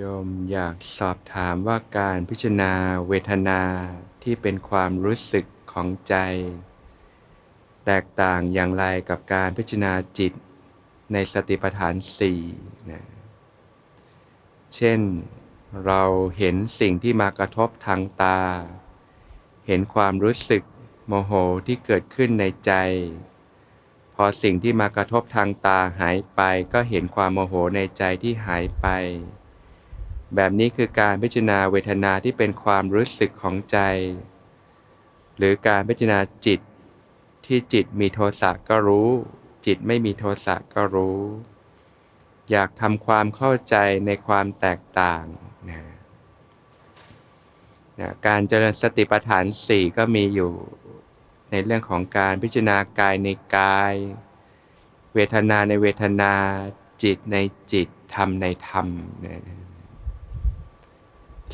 โยมอยากสอบถามว่าการพิจารณาเวทนาที่เป็นความรู้สึกของใจ แตกต่างอย่างไรกับการพิจารณาจิตในสติปัฏฐานสี่นะเช่นเราเห็นสิ่งที่มากระทบทางตา เห็นความรู้สึกโมโหที่เกิดขึ้นในใจ พอสิ่งที่มากระทบทางตาหายไปก็เห็นความโมโหในใจที่หายไป แบบนี้คือการพิจารณาเวทนาที่เป็นความรู้สึกของใจ หรือการพิจารณาจิต ที่จิตมีโทสะก็รู้ จิตไม่มีโทสะก็รู้ อยากทำความเข้าใจในความแตกต่างนะนะการเจริญสติปัฏฐานสี่ก็มีอยู่ ในเรื่องของการพิจารณากายในกาย เวทนาในเวทนาจิตในจิตธรรมในธรรมนะ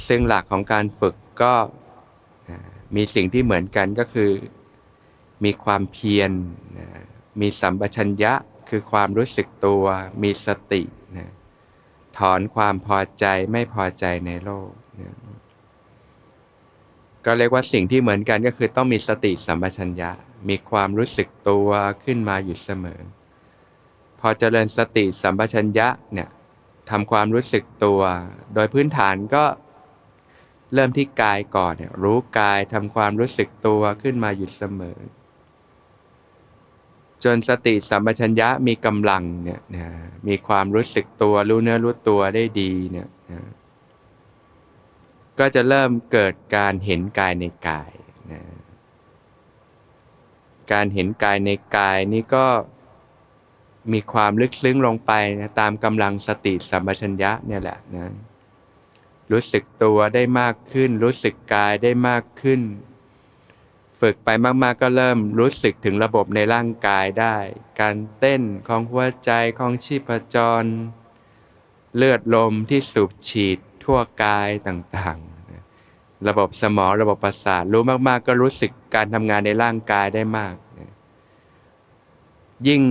ซึ่งหลักของการฝึกก็มีสิ่งที่เหมือนกันก็คือ มีความเพียรมีสัมปชัญญะคือความรู้สึกตัว มีสตินะถอนความพอใจไม่พอใจในโลกนะก็เรียกว่าสิ่งที่เหมือนกันก็คือต้องมีสติสัมปชัญญะ มีความรู้สึกตัวขึ้นมาอยู่เสมอ พอเจริญสติสัมปชัญญะเนี่ยทำความรู้สึกตัว โดยพื้นฐานก็ เริ่มที่กายก่อนเนี่ยรู้กายทำความรู้สึกตัวขึ้นมาอยู่เสมอ จนสติสัมปชัญญะมีกำลังเนี่ยนะมีความรู้สึกตัวรู้เนื้อรู้ตัวได้ดีเนี่ยนะก็จะเริ่มเกิดการเห็นกายในกายนะการเห็นกายในกายนี้ก็มีความลึกซึ้งลงไปนะตามกำลังสติสัมปชัญญะเนี่ยแหละนะ รู้สึกตัวได้มากขึ้น รู้สึกกายได้มากขึ้น ฝึกไปมากๆก็เริ่มรู้สึกถึงระบบในร่างกายได้ การเต้นของหัวใจของชีพจร เลือดลมที่สูบฉีดทั่วกายต่างๆ ระบบสมองระบบประสาทรู้มากๆ ก็รู้สึกการทำงานในร่างกายได้มาก ยิ่ง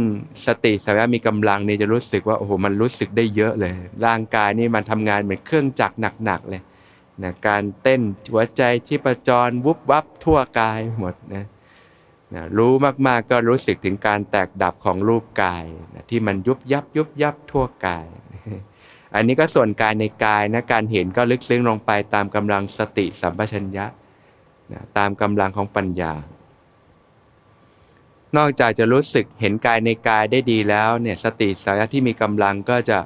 สติสัมปชัญญะมีกำลังนี่จะรู้สึกว่าโอ้โหมันรู้สึกได้เยอะเลย ร่างกายนี่มันทำงานเหมือนเครื่องจักรหนักๆเลยนะการเต้นหัวใจชีพจรวุบวับทั่วกายหมดนะนะรู้มากๆก็รู้สึกถึงการแตกดับของรูปกายนะที่มันยุบยับยุบยับทั่วกาย อันนี้ก็ส่วนกายในกายนะการเห็นก็ลึกซึ้งลงไปตามกำลังสติสัมปชัญญะนะตามกำลังของปัญญา นอกจากจะรู้สึกเห็นกายในกายได้ดีแล้วเนี่ยสติสัมปชัญญะที่มีกำลังก็จะ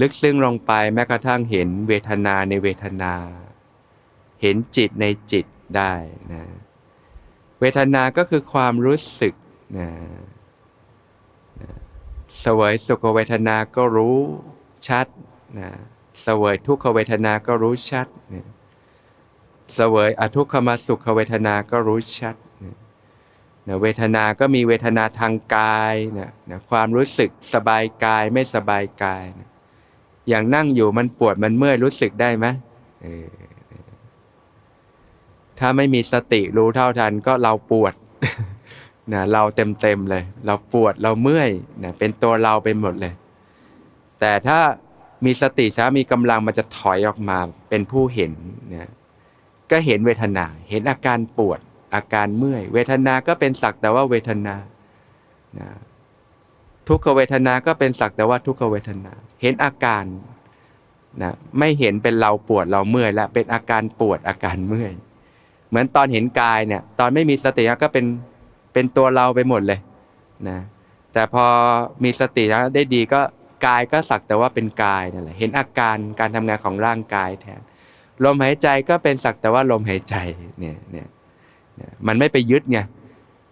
ลึกซึ้งลงไปแม้กระทั่งเห็นเวทนาในเวทนา เห็นจิตในจิตได้นะเวทนาก็คือความรู้สึกนะสวยสุขเวทนาก็รู้ชัดนะสวยทุกขเวทนาก็รู้ชัดนะสวยอทุกขมสุขเวทนาก็รู้ชัด นะเวทนาก็มีเวทนาทางกายนะนะความรู้สึกสบายกายไม่สบายกายนะอย่างนั่งอยู่มันปวดมันเมื่อยรู้สึกได้ไหมถ้าไม่มีสติรู้เท่าทันก็เราปวดนะเราเต็มเต็มเลย เราปวดเราเมื่อยนะเป็นตัวเราไปหมดเลย แต่ถ้ามีสติช้ามีกำลังมันจะถอยออกมาเป็นผู้เห็นนะก็เห็นเวทนา เห็นอาการปวด อาการเมื่อย เวทนาก็เป็นสักแต่ว่าเวทนานะทุกขเวทนาก็เป็นสักแต่ว่าทุกขเวทนา เห็นอาการนะไม่เห็นเป็นเราปวดเราเมื่อยแล้วเป็นอาการปวดอาการเมื่อย เหมือนตอนเห็นกายเนี่ย ตอนไม่มีสติก็เป็นเป็นตัวเราไปหมดเลยนะแต่พอมีสติแล้วได้ดีก็กายก็สักแต่ว่าเป็นกายนั่นแหละเห็นอาการการทำงานของร่างกายแทน ลมหายใจก็เป็นสักแต่ว่าลมหายใจเนี่ยเนี่ย มันไม่ไปยึดไง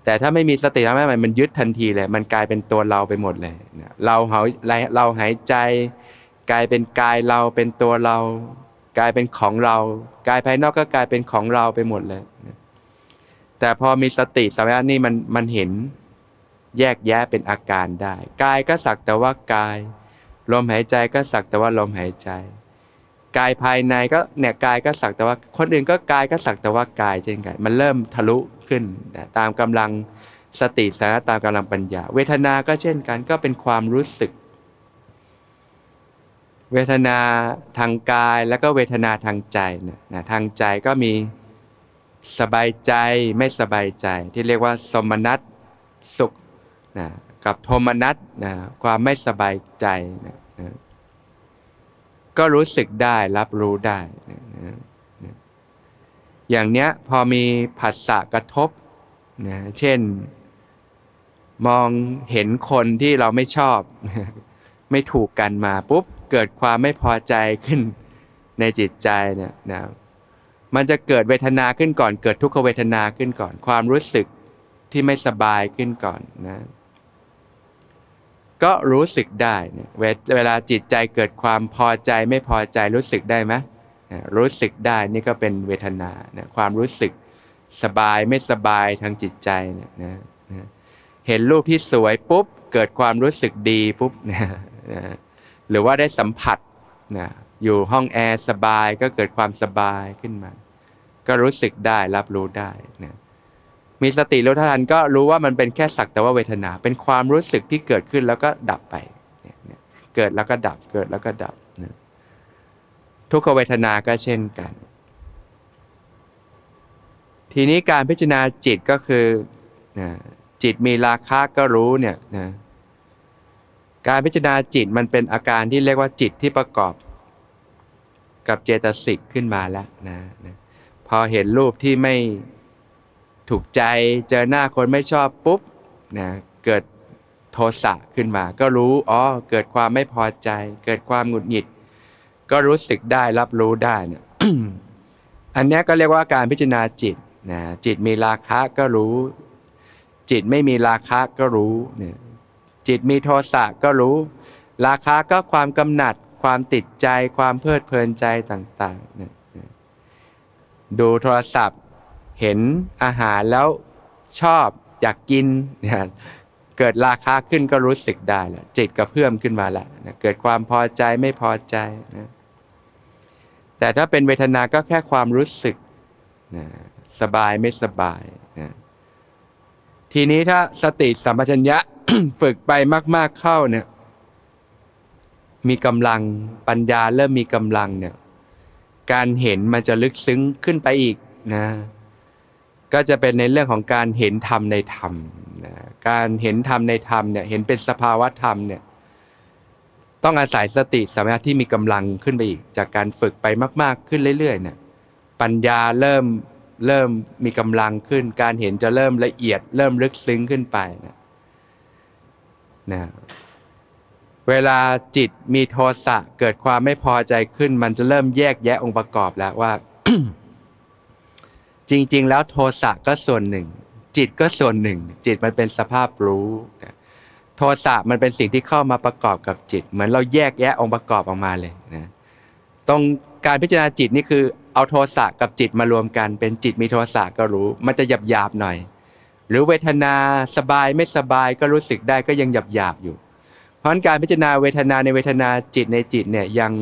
แต่ถ้าไม่มีสติแล้วแม่มันยึดทันทีเลย มันกลายเป็นตัวเราไปหมดเลยเราหายเราหายใจ กลายเป็นกายเราเป็นตัวเรา กลายเป็นของเรา กายภายนอกก็กลายเป็นของเราไปหมดเลยแต่พอมีสติสัมปชัญญะนี่มันมันเห็นแยกแยะเป็นอาการได้ กายก็สักแต่ว่ากาย ลมหายใจก็สักแต่ว่าลมหายใจ กายภายในก็เนี่ยกายก็สักแต่ว่าคนอื่นก็กายก็สักแต่ว่ากายเช่นกันมันเริ่มทะลุขึ้นตามกำลังสติสาตามกำลังปัญญา เวทนาก็เช่นกันก็เป็นความรู้สึก เวทนาทางกายแล้วก็เวทนาทางใจนะทางใจก็มีสบายใจไม่สบายใจ ที่เรียกว่าสมนัตสุขนะกับโทมนัสนะความไม่สบายใจนะ ก็รู้สึกได้รับรู้ได้ อย่างเนี้ยพอมีผัสสะกระทบนะเช่น มองเห็นคนที่เราไม่ชอบ ไม่ถูกกันมาปุ๊บ เกิดความไม่พอใจขึ้นในจิตใจเนี่ยนะมันจะเกิดเวทนาขึ้นก่อน เกิดทุกขเวทนาขึ้นก่อน ความรู้สึกที่ไม่สบายขึ้นก่อนนะ ก็รู้สึกได้เนี่ยเวลาจิตใจเกิดความพอใจไม่พอใจรู้สึกได้ไหมรู้สึกได้นี่ก็เป็นเวทนาความรู้สึกสบายไม่สบายทางจิตใจเนี่ยนะเห็นรูปที่สวยปุ๊บเกิดความรู้สึกดีปุ๊บนะหรือว่าได้สัมผัสนะอยู่ห้องแอร์สบายก็เกิดความสบายขึ้นมา ก็รู้สึกได้รับรู้ได้นะ มีสติรู้ทันก็รู้ว่ามันเป็นแค่สักแต่ว่าเวทนา เป็นความรู้สึกที่เกิดขึ้นแล้วก็ดับไปเนี่ยเกิดแล้วก็ดับ เกิดแล้วก็ดับนะทุกขเวทนาก็เช่นกัน ทีนี้การพิจารณาจิตก็คือนะจิตมีราคะก็รู้เนี่ยนะการพิจารณาจิตมันเป็นอาการที่เรียกว่าจิตที่ประกอบ กับเจตสิกขึ้นมาแล้วนะนะพอเห็นรูปที่ไม่ ถูกใจเจอหน้าคนไม่ชอบปุ๊บนะเกิดโทสะขึ้นมา ก็รู้อ๋อเกิดความไม่พอใจ เกิดความหงุดหงิด ก็รู้สึกได้รับรู้ได้เนี่ยอันนี้ก็เรียกว่าการพิจารณาจิตนะจิตมีราคะก็รู้ จิตไม่มีราคะก็รู้เนี่ยจิตมีโทสะก็รู้ ราคาก็ความกำหนัด ความติดใจ ความเพลิดเพลินใจต่างๆดูโทรศัพท์ เห็นอาหารแล้วชอบอยากกินเกิดราคาขึ้นก็รู้สึกได้แล้วจิตกระเพื่อมขึ้นมาแล้วเกิดความพอใจไม่พอใจนะแต่ถ้าเป็นเวทนาก็แค่ความรู้สึกนะสบายไม่สบายนะทีนี้ถ้าสติสัมปชัญญะฝึกไปมาก ๆเข้าเนี่ยมีกำลังปัญญาเริ่มมีกำลังเนี่ยการเห็นมันจะลึกซึ้งขึ้นไปอีกนะ ก็จะเป็นในเรื่องของการเห็นธรรมในธรรมนะการเห็นธรรมในธรรมเนี่ยเห็นเป็นสภาวะธรรมเนี่ยต้องอาศัยสติสมาธิที่มีกำลังขึ้นไปอีก จากการฝึกไปมาก ๆ ขึ้นเรื่อยๆเนี่ยปัญญาเริ่มเริ่มมีกำลังขึ้น การเห็นจะเริ่มละเอียด เริ่มลึกซึ้งขึ้นไปนะนะเวลาจิตมีโทสะเกิดความไม่พอใจขึ้น มันจะเริ่มแยกแยะองค์ประกอบแล้วว่า จริง ๆ แล้วโทสะก็ส่วนหนึ่ง จิตก็ส่วนหนึ่ง จิตมันเป็นสภาพรู้โทสะมันเป็นสิ่งที่เข้ามาประกอบกับจิต เหมือนเราแยกแยะองค์ประกอบออกมาเลยนะตรงการพิจารณาจิตนี่คือเอาโทสะกับจิตมารวมกันเป็นจิตมีโทสะก็รู้ มันจะหยาบหยาบหน่อย หรือเวทนาสบายไม่สบายก็รู้สึกได้ก็ยังหยาบหยาบอยู่ เพราะการพิจารณาเวทนาในเวทนาจิตในจิตเนี่ยยัง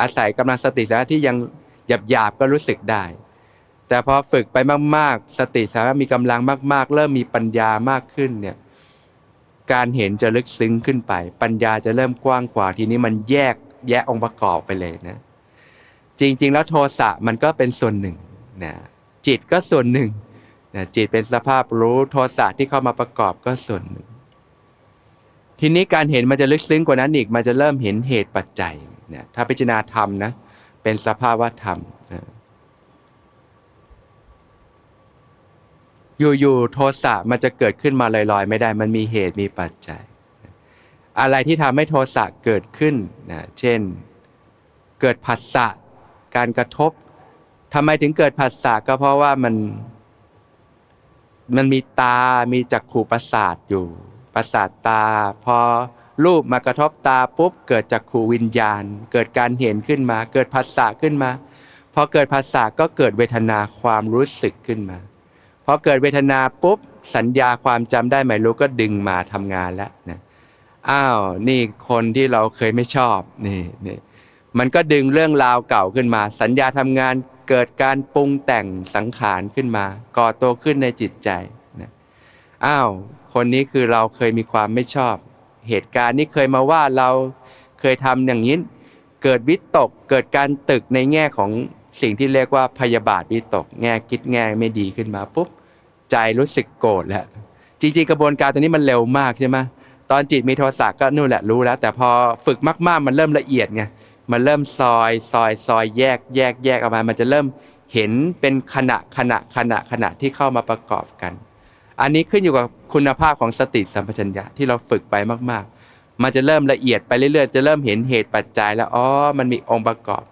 อาศัยกำลังสติสมาธิยังหยาบหยาบก็รู้สึกได้ แต่พอฝึกไปมาก ๆ สติสามารถมีกำลังมาก ๆ เริ่มมีปัญญามากขึ้นเนี่ยการเห็นจะลึกซึ้งขึ้นไป ปัญญาจะเริ่มกว้างกว่าทีนี้มันแยกแยะองค์ประกอบไปเลยนะ จริง ๆ แล้วโทสะมันก็เป็นส่วนหนึ่งนะจิตก็ส่วนหนึ่งนะจิตเป็นสภาพรู้โทสะที่เข้ามาประกอบก็ส่วนหนึ่ง ทีนี้การเห็นมันจะลึกซึ้งกว่านั้นอีกมันจะเริ่มเห็นเหตุปัจจัยนะถ้าพิจารณาธรรมนะเป็นสภาวะธรรมนะ อยู่ๆโทสะมันจะเกิดขึ้นมาลอยๆ ไม่ได้มันมีเหตุมีปัจจัย อะไรที่ทำให้โทสะเกิดขึ้นนะเช่นเกิดผัสสะการกระทบทำไมถึงเกิดผัสสะก็เพราะว่ามันมันมีตา มีจักขู่ประสาทอยู่ประสาทตา พอรูปมากระทบตาปุ๊บเกิดจักขู่วิญญาณ เกิดการเห็นขึ้นมา เกิดภาษาขึ้นมาพอเกิดภาษาก็เกิดเวทนาความรู้สึกขึ้นมา พอเกิดเวทนาปุ๊บสัญญาความจำได้ไม่รู้ก็ดึงมาทำงานแล้วนะอ้าวนี่คนที่เราเคยไม่ชอบนี่นี่มันก็ดึงเรื่องราวเก่าขึ้นมา สัญญาทำงานเกิดการปรุงแต่งสังขารขึ้นมา ก่อตัวขึ้นในจิตใจนะอ้าวคนนี้คือเราเคยมีความไม่ชอบ เหตุการณ์นี้เคยมาว่าเราเคยทำอย่างนี้เกิดวิตกเกิดการตึกในแง่ของ สิ่งที่เรียกว่าพยาบาทวิตก แง่คิดแง่ไม่ดีขึ้นมาปุ๊บใจรู้สึกโกรธแล้วจริงๆกระบวนการตัวนี้มันเร็วมากใช่ไหมตอนจิตมีโทสะก็นู่นแหละรู้แล้ว แต่พอฝึกมากๆมันเริ่มละเอียดไงมันเริ่มซอยซอยซอยแยกแยกแยกออกมา มันจะเริ่มเห็นเป็นขณะขณะขณะขณะที่เข้ามาประกอบกัน อันนี้ขึ้นอยู่กับคุณภาพของสติสัมปชัญญะที่เราฝึกไปมาก ๆ มันจะเริ่มละเอียดไปเรื่อยๆ จะเริ่มเห็นเหตุปัจจัยแล้วอ๋อมันมีองค์ประกอบ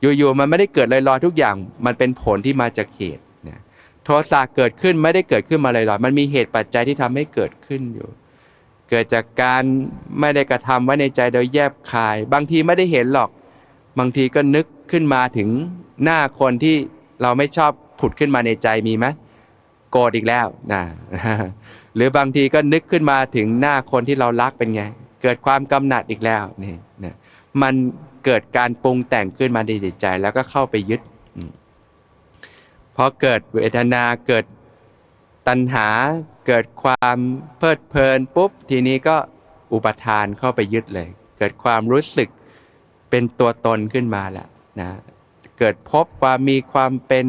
อยู่ๆมันไม่ได้เกิดลอยๆทุกอย่าง มันเป็นผลที่มาจากเหตุนะโทสะเกิดขึ้นไม่ได้เกิดขึ้นมาลอยๆมันมีเหตุปัจจัยที่ทำให้เกิดขึ้นอยู่ เกิดจากการไม่ได้กระทำไว้ในใจโดยแยบคาย บางทีไม่ได้เห็นหรอก บางทีก็นึกขึ้นมาถึงหน้าคนที่เราไม่ชอบผุดขึ้นมาในใจมีไหมโกรธอีกแล้วนะหรือบางทีก็นึกขึ้นมาถึงหน้าคนที่เรารักเป็นไง เกิดความกำหนัดอีกแล้วนี่นะมัน เกิดการปรุงแต่งขึ้นมาในจิตใจ แล้วก็เข้าไปยึดพอเกิดเวทนาเกิดตัณหาเกิดความเพลิดเพลินปุ๊บ ทีนี้ก็อุปทานเข้าไปยึดเลย เกิดความรู้สึกเป็นตัวตนขึ้นมาแล้วนะเกิดพบความมีความเป็น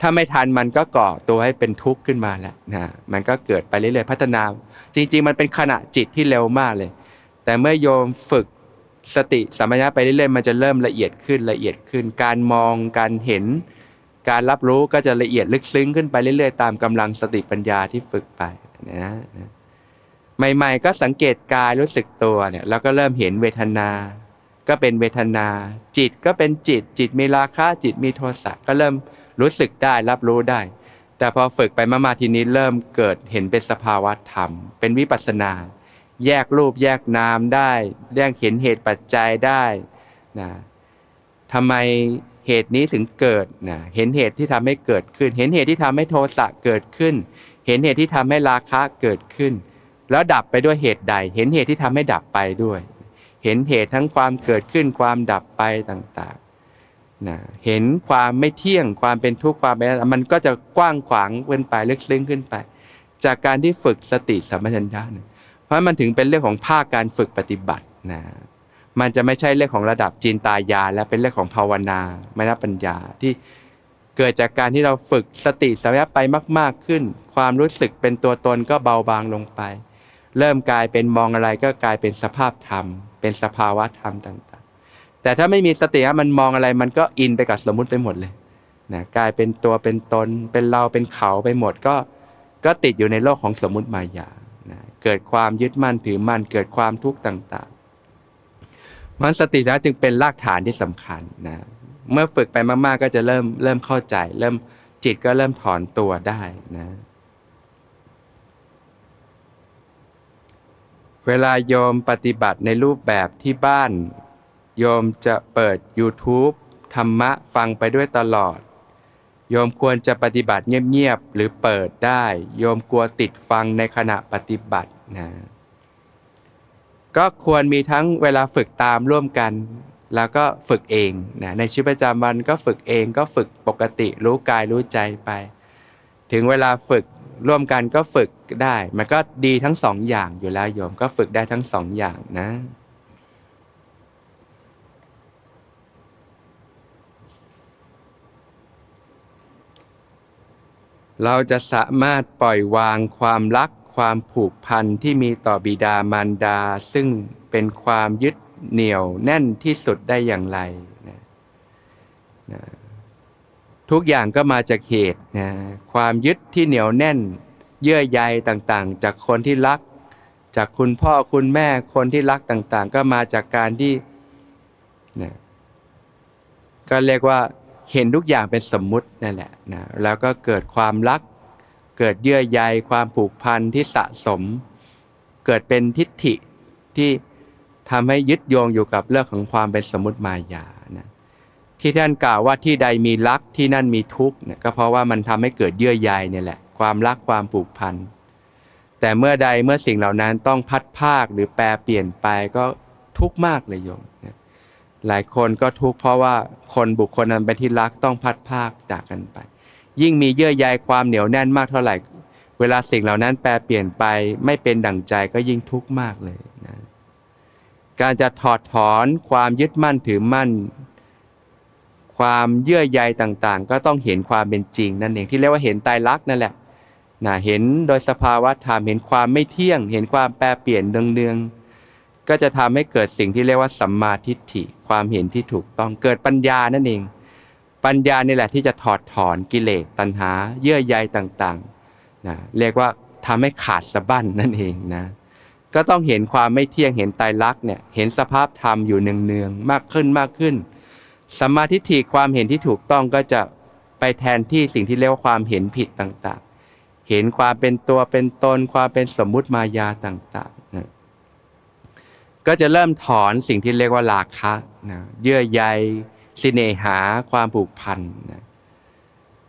ถ้าไม่ทันมันก็ก่อตัวให้เป็นทุกข์ขึ้นมาแล้วนะมันก็เกิดไปเรื่อยๆพัฒนา จริง ๆ มันเป็นขณะจิตที่เร็วมากเลย แต่เมื่อโยมฝึก สติสัมปชัญญะไปเรื่อยๆมันจะเริ่มละเอียดขึ้นละเอียดขึ้น การมองการเห็น การรับรู้ก็จะละเอียดลึกซึ้งขึ้นไปเรื่อยๆ ตามกำลังสติปัญญาที่ฝึกไปนะนะใหม่ ๆ ก็สังเกตกายรู้สึกตัวเนี่ยแล้วก็เริ่มเห็นเวทนา ก็เป็นเวทนา จิตก็เป็นจิต จิตมีราคะจิตมีโทสะก็เริ่มรู้สึกได้รับรู้ได้ แต่พอฝึกไปมาๆทีนี้เริ่มเกิดเห็นเป็นสภาวะธรรม เป็นวิปัสสนา แยกรูปแยกนามได้แยกเห็นเหตุปัจจัยได้นะทำไมเหตุนี้ถึงเกิดนะเห็นเหตุที่ทำให้เกิดขึ้น เห็นเหตุที่ทำให้โทสะเกิดขึ้น เห็นเหตุที่ทำให้ราคะเกิดขึ้น แล้วดับไปด้วยเหตุใด เห็นเหตุที่ทำให้ดับไปด้วย เห็นเหตุทั้งความเกิดขึ้นความดับไปต่างๆนะเห็นความไม่เที่ยงความเป็นทุกข์ความเป็นมันก็จะกว้างขวางขึ้นไปลึกซึ้งขึ้นไป จากการที่ฝึกสติสัมปชัญญะนะ เพราะมันถึงเป็นเรื่องของภาคการฝึกปฏิบัตินะมันจะไม่ใช่เรื่องของระดับจินตายาและเป็นเรื่องของภาวนามนปัญญาที่เกิดจากการที่เราฝึกสติสัมปชัญญะไปมาก ๆขึ้น ความรู้สึกเป็นตัวตนก็เบาบางลงไป เริ่มกลายเป็นมองอะไรก็กลายเป็นสภาพธรรม เป็นสภาวะธรรมต่าง ๆ แต่ถ้าไม่มีสติมันมองอะไรมันก็อินไปกับสมมุติไปหมดเลยนะกลายเป็นตัวเป็นตน เป็นเราเป็นเขาไปหมดก็ ก็ติดอยู่ในโลกของสมมุติมายา เกิดความยึดมั่นถือมั่นเกิดความทุกข์ต่างๆ มันสตินะจึงเป็นรากฐานที่สำคัญนะเมื่อฝึกไปมากๆก็จะเริ่มเริ่มเข้าใจ เริ่มจิตก็เริ่มถอนตัวได้นะ เวลาโยมปฏิบัติในรูปแบบที่บ้าน โยมจะเปิด YouTube ธรรมะฟังไปด้วยตลอด โยมควรจะปฏิบัติเงียบๆหรือเปิดได้ โยมกลัวติดฟังในขณะปฏิบัติ นะก็ควรมีทั้งเวลาฝึกตามร่วมกัน แล้วก็ฝึกเองนะในชีวิตประจำวันก็ฝึกเองก็ฝึกปกติรู้กายรู้ใจไป ถึงเวลาฝึกร่วมกันก็ฝึกได้ มันก็ดีทั้งสองอย่างอยู่แล้วโยมก็ฝึกได้ทั้งสองอย่างนะเราจะสามารถปล่อยวางความรัก ความผูกพันที่มีต่อบิดามารดา ซึ่งเป็นความยึดเหนี่ยวแน่นที่สุดได้อย่างไรนะนะทุกอย่างก็มาจากเหตุนะความยึดที่เหนียวแน่น เยื่อใยต่างๆ จากคนที่รัก จากคุณพ่อคุณแม่คนที่รักต่างๆ ก็มาจากการที่นะก็เรียกว่าเห็นทุกอย่างเป็นสมมุตินั่นแหละนะแล้วก็เกิดความรัก เกิดเยื่อใยความผูกพันที่สะสม เกิดเป็นทิฏฐิที่ทำให้ยึดโยงอยู่กับเรื่องของความเป็นสมมติมายานะที่ท่านกล่าวว่าที่ใดมีรักที่นั่นมีทุกข์เนี่ยก็เพราะว่ามันทำให้เกิดเยื่อใยเนี่ยแหละ ความรักความผูกพัน แต่เมื่อใดเมื่อสิ่งเหล่านั้นต้องพัดภาคหรือแปรเปลี่ยนไปก็ทุกข์มากเลยโยมนะหลายคนก็ทุกข์เพราะว่าคนบุคคลนั้นเป็นที่รักต้องพัดภาคจากกันไป ยิ่งมีเยื่อใยความเหนียวแน่นมากเท่าไหร่ เวลาสิ่งเหล่านั้นแปรเปลี่ยนไปไม่เป็นดั่งใจก็ยิ่งทุกข์มากเลยนะการจะถอดถอนความยึดมั่นถือมั่น ความเยื่อใยต่างๆ ก็ต้องเห็นความเป็นจริงนั่นเองที่เรียกว่าเห็นตายรักนั่นแหละนะเห็นโดยสภาวะธรรมเห็นความไม่เที่ยง เห็นความแปรเปลี่ยนเนืองๆก็จะทำให้เกิดสิ่งที่เรียกว่าสัมมาทิฏฐิความเห็นที่ถูกต้องเกิดปัญญานั่นเอง ปัญญานี่แหละที่จะถอดถอนกิเลสตัณหา เยื่อใยต่างๆนะเรียกว่าทำให้ขาดสะบั้นนั่นเองนะก็ต้องเห็นความไม่เที่ยงเห็นตายรักเนี่ยเห็นสภาพธรรมอยู่เนืองๆมากขึ้นมากขึ้นสมาทิฏฐิความเห็นที่ถูกต้องก็จะไปแทนที่สิ่งที่เรียกว่าความเห็นผิดต่างๆ เห็นความเป็นตัวเป็นตน ความเป็นสมมุติมายาต่างๆนะก็จะเริ่มถอนสิ่งที่เรียกว่าราคะนะเยื่อใย สิเนหาความผูกพันนะ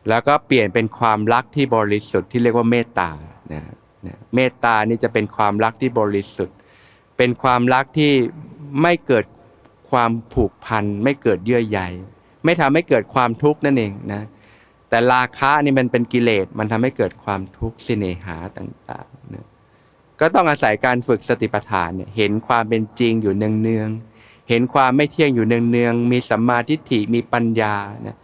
แล้วก็เปลี่ยนเป็นความรักที่บริสุทธิ์ที่เรียกว่าเมตตานะนะเมตตานี่จะเป็นความรักที่บริสุทธิ์ เป็นความรักที่ไม่เกิดความผูกพัน ไม่เกิดเยื่อใยไม่ทำให้เกิดความทุกข์นั่นเองนะแต่ราคะนี่มันเป็นกิเลสมันทำให้เกิดความทุกข์สิเนหาต่างๆนะก็ต้องอาศัยการฝึกสติปัฏฐานเนี่ยเห็นความเป็นจริงอยู่เนืองๆ เห็นความไม่เที่ยงอยู่เนืองๆมีสัมมาทิฏฐิมีปัญญานะ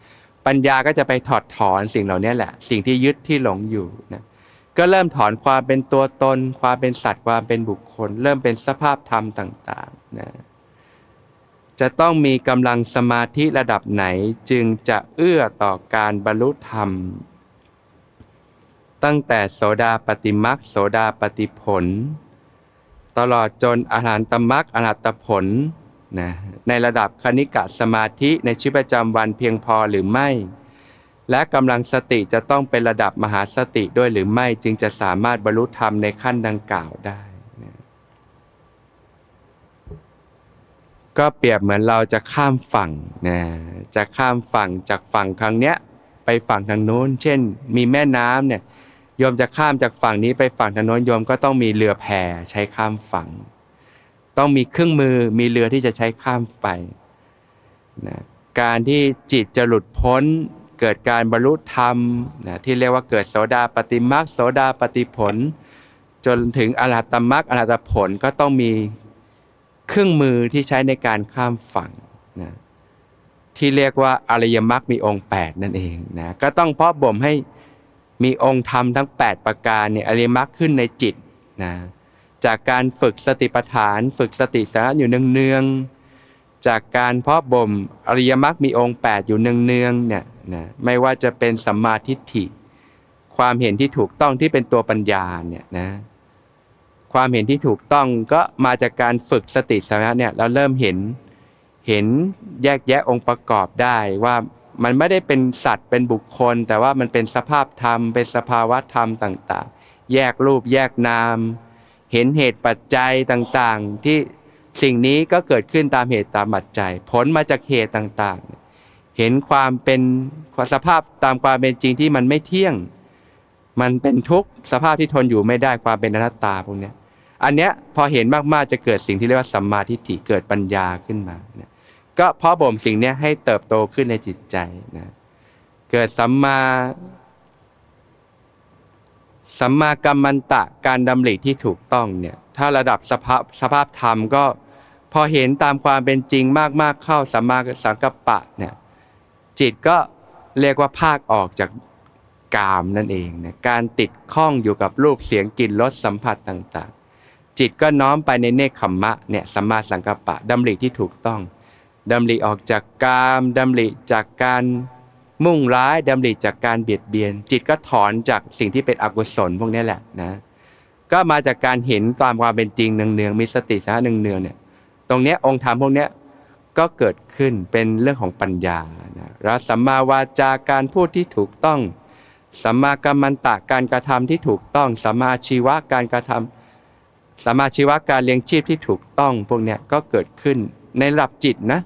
ปัญญาก็จะไปถอดถอนสิ่งเหล่านี้แหละ สิ่งที่ยึดที่หลงอยู่นะก็เริ่มถอนความเป็นตัวตน ความเป็นสัตว์ความเป็นบุคคล เริ่มเป็นสภาพธรรมต่างๆนะจะต้องมีกำลังสมาธิระดับไหนจึงจะเอื้อต่อการบรรลุธรรม ตั้งแต่โสดาปฏิมักโสดาปฏิผล ตลอดจนอรหันตมักอรหัตผล นะในระดับคณิกะสมาธิในชีวิตประจำวันเพียงพอหรือไม่ และกำลังสติจะต้องเป็นระดับมหาสติด้วยหรือไม่จึงจะสามารถบรรลุธรรมในขั้นดังกล่าวได้นะก็เปรียบเหมือนเราจะข้ามฝั่งนะจะข้ามฝั่งจากฝั่งครั้งเนี้ยไปฝั่งทางโน้น เช่น มีแม่น้ำเนี่ยโยมจะข้ามจากฝั่งนี้ไปฝั่งทางโน้นโยมก็ต้องมีเรือแพใช้ข้ามฝั่ง ต้องมีเครื่องมือมีเรือที่จะใช้ข้ามไปนะการที่จิตจะหลุดพ้น เกิดการบรรลุธรรมนะที่เรียกว่าเกิดโสดาปฏิมักโสดาปฏิผล จนถึงอรหัตมักอรหัตผลก็ต้องมีเครื่องมือที่ใช้ในการข้ามฝั่งนะที่เรียกว่าอริยมรรคมีองค์ 8 นั่นเองนะก็ต้องเพาะบ่มให้มีองค์ธรรมทั้ง 8 ประการเนี่ยอริยมรรคขึ้นในจิตนะ จากการฝึกสติปัฏฐาน ฝึกสติสาระอยู่เนืองๆจากการเพาะบ่มอริยมรรคมีองค์ 8 อยู่เนืองๆเนี่ยนะไม่ว่าจะเป็นสัมมาทิฏฐิ ความเห็นที่ถูกต้องที่เป็นตัวปัญญาเนี่ยนะความเห็นที่ถูกต้องก็มาจากการฝึกสติสัมปชัญญะเนี่ยเราเริ่มเห็นเห็นแยกแยะองค์ประกอบได้ว่ามันไม่ได้เป็นสัตว์เป็นบุคคล แต่ว่ามันเป็นสภาพธรรมเป็นสภาวะธรรมต่าง ๆ แยกรูปแยกนาม เห็นเหตุปัจจัยต่างๆ ที่สิ่งนี้ก็เกิดขึ้นตามเหตุตามปัจจัย ผลมาจากเหตุต่างๆ เห็นความเป็นสภาพตามความเป็นจริงที่มันไม่เที่ยง มันเป็นทุกข์สภาพที่ทนอยู่ไม่ได้ความเป็นอนัตตาพวกนี้อันเนี้ยพอเห็นมากๆจะเกิดสิ่งที่เรียกว่าสัมมาทิฏฐิเกิดปัญญาขึ้นมาก็เพราะบ่มสิ่งนี้ให้เติบโตขึ้นในจิตใจนะเกิดสัมมา สัมมากัมมันตะการดำริที่ถูกต้องเนี่ยถ้าระดับสภาพสภาพธรรมก็พอเห็นตามความเป็นจริงมากๆเข้าสัมมาสังกัปปะเนี่ยจิตก็เรียกว่าภาคออกจากกามนั่นเองนะการติดข้องอยู่กับรูปเสียงกลิ่นรสสัมผัสต่างๆ จิตก็น้อมไปในเนคขมมะเนี่ยสัมมาสังกัปปะดำริที่ถูกต้องดำริออกจากกามดำริจากการ มุ่งร้ายดำริจากการเบียดเบียน จิตก็ถอนจากสิ่งที่เป็นอกุศลพวกนี้แหละนะก็มาจากการเห็นตามความเป็นจริงเนืองๆมีสติสาเนืองๆเนี่ยตรงนี้องค์ธรรมพวกนี้ก็เกิดขึ้นเป็นเรื่องของปัญญานะแล้วสัมมาวาจาการพูดที่ถูกต้องสัมมากัมมันตะการกระทำที่ถูกต้องสัมมาชีวะการกระทำสัมมาชีวะการเลี้ยงชีพที่ถูกต้องพวกนี้ก็เกิดขึ้นในระดับจิตนะ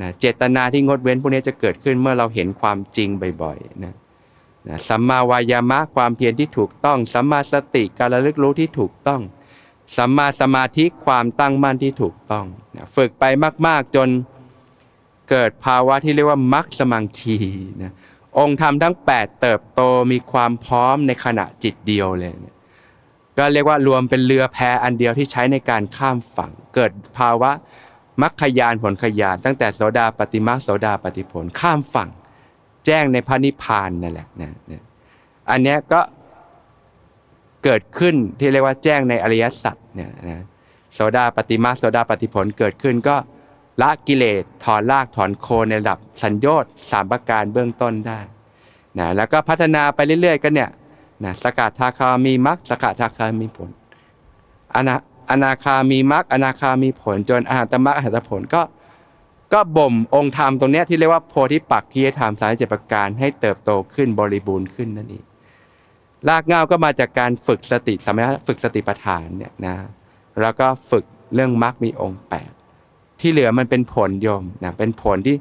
นะเจตนาที่งดเว้นพวกนี้จะเกิดขึ้นเมื่อเราเห็นความจริงบ่อยๆนะนะสัมมาวายามะความเพียรที่ถูกต้องสัมมาสติการระลึกรู้ที่ถูกต้องสัมมาสมาธิความตั้งมั่นที่ถูกต้องนะฝึกไปมาก ๆจนเกิดภาวะที่เรียกว่ามัคสมังคีนะองค์ธรรมทั้ง 8 เติบโตมีความพร้อมในขณะจิตเดียวเลยนะก็เรียกว่ารวมเป็นเรือแพอันเดียวที่ใช้ในการข้ามฝั่ง เกิดภาวะ มัคคยานผลขยานตั้งแต่โสดาปฏิมาโสดาปฏิผลข้ามฝั่ง แจ้งในพระนิพพานนั่นแหละนะนะอันนี้ก็เกิดขึ้นที่เรียกว่าแจ้งในอริยสัจเนี่ยนะโสดาปฏิมาโสดาปฏิผลเกิดขึ้นก็ละกิเลสถอนรากถอนโคนในระดับสัญญอดสามประการเบื้องต้นได้นะแล้วก็พัฒนาไปเรื่อยๆ ก็เนี่ยนะสกัดทาคามีมรรคสกัดทาคามีผลอนา อนาคามีมรรคอนาคามีผลจนอหัตมรรคอหัตผลก็ก็บ่มองค์ธรรมตรงนี้ที่เรียกว่าโพธิปักขียธรรมสายเจ็ประการให้เติบโตขึ้นบริบูรณ์ขึ้นนั่นเองรากเงาก็มาจากการฝึกสติสมัยฝึกสติปัฏฐานเนี่ยนะแล้วก็ฝึกเรื่องมรรคมีองค์แปดที่เหลือมันเป็นผลโยมนะเป็นผลที่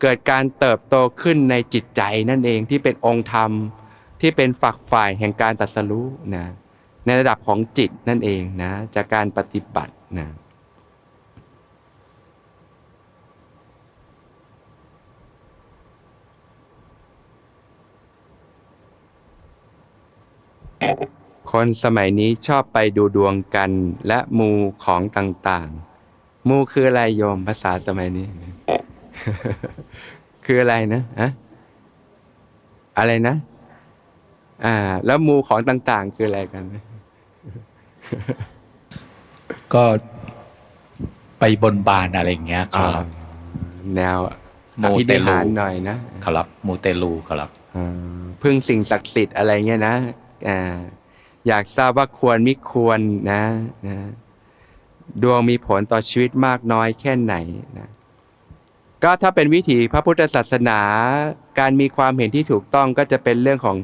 เกิดการเติบโตขึ้นในจิตใจนั่นเองที่เป็นองค์ธรรมที่เป็นฝักฝ่ายแห่งการตัดสรู้นะ ในระดับของจิตนั่นเองนะจากการปฏิบัตินะคนสมัยนี้ชอบไปดูดวงกันและมูของต่างๆ มูคืออะไรโยมภาษาสมัยนี้ คืออะไรนะอะอะไรนะ อ่า แล้วมูของต่างๆ คืออะไรกัน ก็ไปบนบานอะไรอย่างเงี้ยครับแนวมูอภิเตนิลูหารหน่อยนะครับมูเตลูครับอ่าพึ่งสิ่งศักดิ์สิทธิ์อะไรเงี้ยนะอ่าอยากทราบว่าควรมิควรนะนะดวงมีผลต่อชีวิตมากน้อยแค่ไหนนะก็ถ้าเป็นวิถีพระพุทธศาสนา การมีความเห็นที่ถูกต้องก็จะเป็นเรื่องของ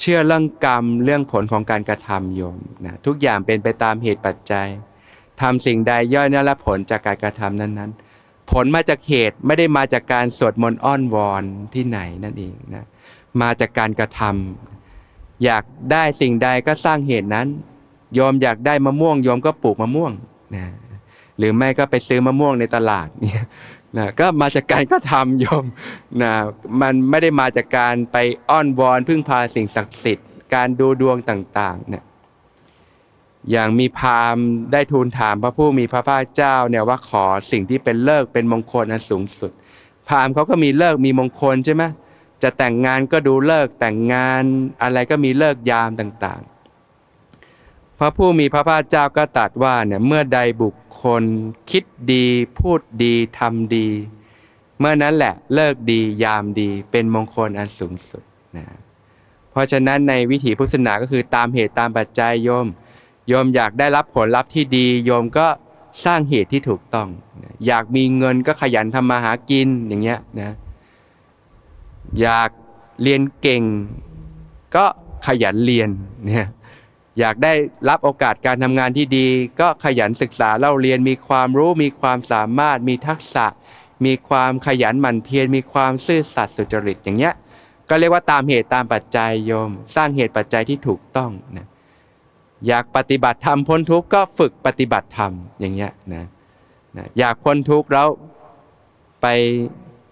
เชื่อเรื่องกรรมเรื่องผลของการกระทำโยมนะทุกอย่างเป็นไปตามเหตุปัจจัยทำสิ่งใดย่อยนั่นละผลจากการกระทำนั้นๆ ผลมาจากเหตุไม่ได้มาจากการสวดมนต์อ้อนวอนที่ไหนนั่นเองนะมาจากการกระทำอยากได้สิ่งใดก็สร้างเหตุนั้นโยมอยากได้มะม่วงโยมก็ปลูกมะม่วงนะหรือไม่ก็ไปซื้อมะม่วงในตลาดเนี่ย นะก็มาจากการกระทำโยมนะมันไม่ได้มาจากการไปอ้อนวอนพึ่งพาสิ่งศักดิ์สิทธิ์ การดูดวงต่างๆเนี่ยอย่างมีพราหมณ์ได้ทูลถามพระผู้มีพระภาคเจ้าเนี่ยว่าขอสิ่งที่เป็นเลิกเป็นมงคลอันสูงสุด พราหมณ์เขาก็มีเลิกมีมงคลใช่ไหมจะแต่งงานก็ดูเลิกแต่งงานอะไรก็มีเลิกยามต่างๆ พระผู้มีพระภาคเจ้าก็ตรัสว่าเนี่ยเมื่อใดบุคคล คิดดีพูดดีทำดี เมื่อนั้นแหละเลิกดียามดีเป็นมงคลอันสูงสุดนะเพราะฉะนั้นในวิถีพุทธศาสนาก็คือตามเหตุตามปัจจัยโยมโยมอยากได้รับผลลัพธ์ที่ดี โยมก็สร้างเหตุที่ถูกต้อง อยากมีเงินก็ขยันทำมาหากินอย่างเงี้ยนะอยากเรียนเก่ง ก็ขยันเรียนเนี่ย อยากได้รับโอกาสการทำงานที่ดี ก็ขยันศึกษาเล่าเรียนมีความรู้มีความสามารถ มีทักษะ มีความขยันหมั่นเพียรมีความซื่อสัตย์สุจริตอย่างเงี้ยก็เรียกว่าตามเหตุตามปัจจัยโยม สร้างเหตุปัจจัยที่ถูกต้องนะอยากปฏิบัติธรรมพ้นทุกข์ก็ฝึกปฏิบัติธรรมอย่างเงี้ยนะนะอยากพ้นทุกข์แล้วไป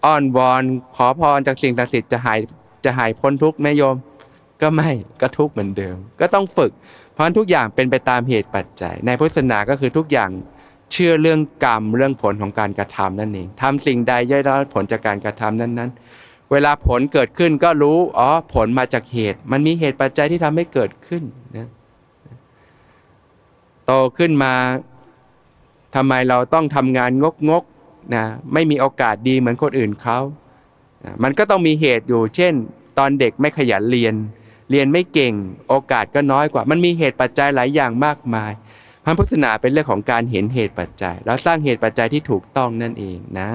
อ้อนวอนขอพรจากสิ่งศักดิ์สิทธิ์จะหายจะหายพ้นทุกข์ไหมโยม ก็ไม่ก็ทุกเหมือนเดิม ก็ต้องฝึก เพราะทุกอย่างเป็นไปตามเหตุปัจจัย ในพุทธศาสนาก็คือทุกอย่างเชื่อเรื่องกรรมเรื่องผลของการกระทำนั่นเองทำสิ่งใดย่อยได้ผลจากการกระทำนั้นๆ เวลาผลเกิดขึ้นก็รู้อ๋อผลมาจากเหตุ มันมีเหตุปัจจัยที่ทำให้เกิดขึ้นนะโตขึ้นมาทำไมเราต้องทำงานงกงกนะไม่มีโอกาสดีเหมือนคนอื่นเขา มันก็ต้องมีเหตุอยู่ เช่น ตอนเด็กไม่ขยันเรียน เรียนไม่เก่งโอกาสก็น้อยกว่า มันมีเหตุปัจจัยหลายอย่างมากมายพระพุทธศาสนาเป็นเรื่องของการเห็นเหตุปัจจัย แล้วสร้างเหตุปัจจัยที่ถูกต้องนั่นเองนะ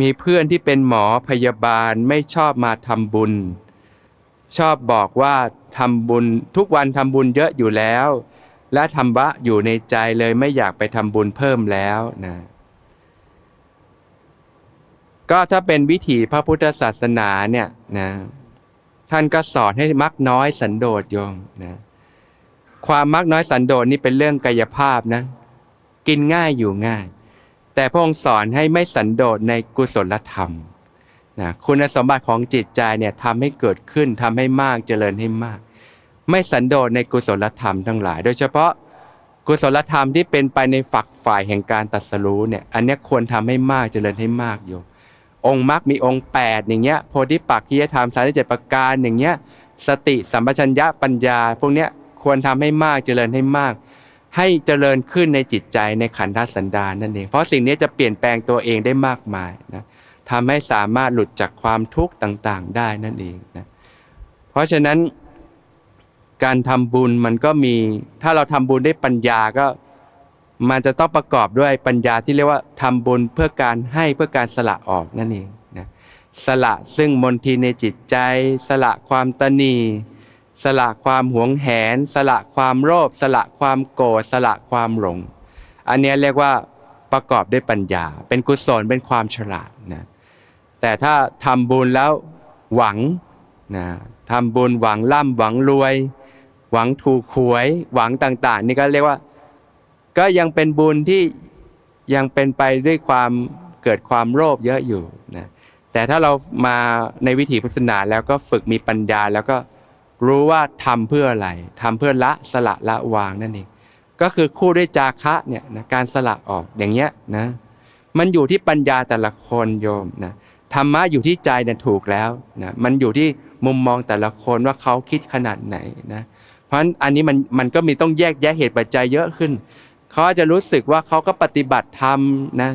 มีเพื่อนที่เป็นหมอพยาบาลไม่ชอบมาทำบุญ ชอบบอกว่าทำบุญทุกวันทำบุญเยอะอยู่แล้ว และทำบะอยู่ในใจเลยไม่อยากไปทำบุญเพิ่มแล้วนะก็ถ้าเป็นวิถีพระพุทธศาสนาเนี่ยนะ ท่านก็สอนให้มักน้อยสันโดษโยมนะความมักน้อยสันโดษนี่เป็นเรื่องกายภาพนะ กินง่ายอยู่ง่าย แต่พระองค์สอนให้ไม่สันโดษในกุศลธรรมนะคุณสมบัติของจิตใจเนี่ยทำให้เกิดขึ้นทำให้มากเจริญให้มาก ไม่สันโดษในกุศลธรรมทั้งหลาย โดยเฉพาะกุศลธรรมที่เป็นไปในฝักฝ่ายแห่งการตัดสรู้เนี่ยอันนี้ควรทำให้มากเจริญให้มากโยม องค์มรรคมีองค์ 8 อย่างเงี้ยโพธิปักขียธรรมสารเจ็ดประการอย่างเงี้ยสติสัมปชัญญะปัญญา พวกเนี้ยควรทำให้มากเจริญให้มาก ให้เจริญขึ้นในจิตใจในขันธสันดานนั่นเอง เพราะสิ่งนี้จะเปลี่ยนแปลงตัวเองได้มากมายนะทำให้สามารถหลุดจากความทุกข์ต่างๆ ได้นั่นเองนะเพราะฉะนั้นการทำบุญมันก็มี ถ้าเราทำบุญได้ปัญญาก็ มันจะต้องประกอบด้วยปัญญาที่เรียกว่าทำบุญเพื่อการให้เพื่อการสละออกนั่นเองนะสละซึ่งมนทีในจิตใจ สละความตนีสละความหวงแหน สละความโลภสละความโกรธสละความหลง อันนี้เรียกว่าประกอบด้วยปัญญา เป็นกุศลเป็นความฉลาดนะแต่ถ้าทำบุญแล้วหวังนะทำบุญหวังร่ำหวังรวย หวังถูกหวย หวังต่าง ๆ นี่ก็เรียกว่า ก็ยังเป็นบุญที่ยังเป็นไปด้วยความเกิดความโลภเยอะอยู่นะแต่ถ้าเรามาในวิถีพุทธศาสนาแล้วก็ฝึกมีปัญญาแล้วก็รู้ว่าทำเพื่ออะไรทำเพื่อละสละละวางนั่นเองก็คือคู่ด้วยจาคะเนี่ยนะการสละออกอย่างเงี้ยนะมันอยู่ที่ปัญญาแต่ละคนโยมนะธรรมะอยู่ที่ใจเนี่ยถูกแล้วนะมันอยู่ที่มุมมองแต่ละคนว่าเขาคิดขนาดไหนนะเพราะฉะนั้นอันนี้มันมันก็มีต้องแยกแยะเหตุปัจจัยเยอะขึ้น เขาจะรู้สึกว่าเขาก็ปฏิบัติธรรมนะ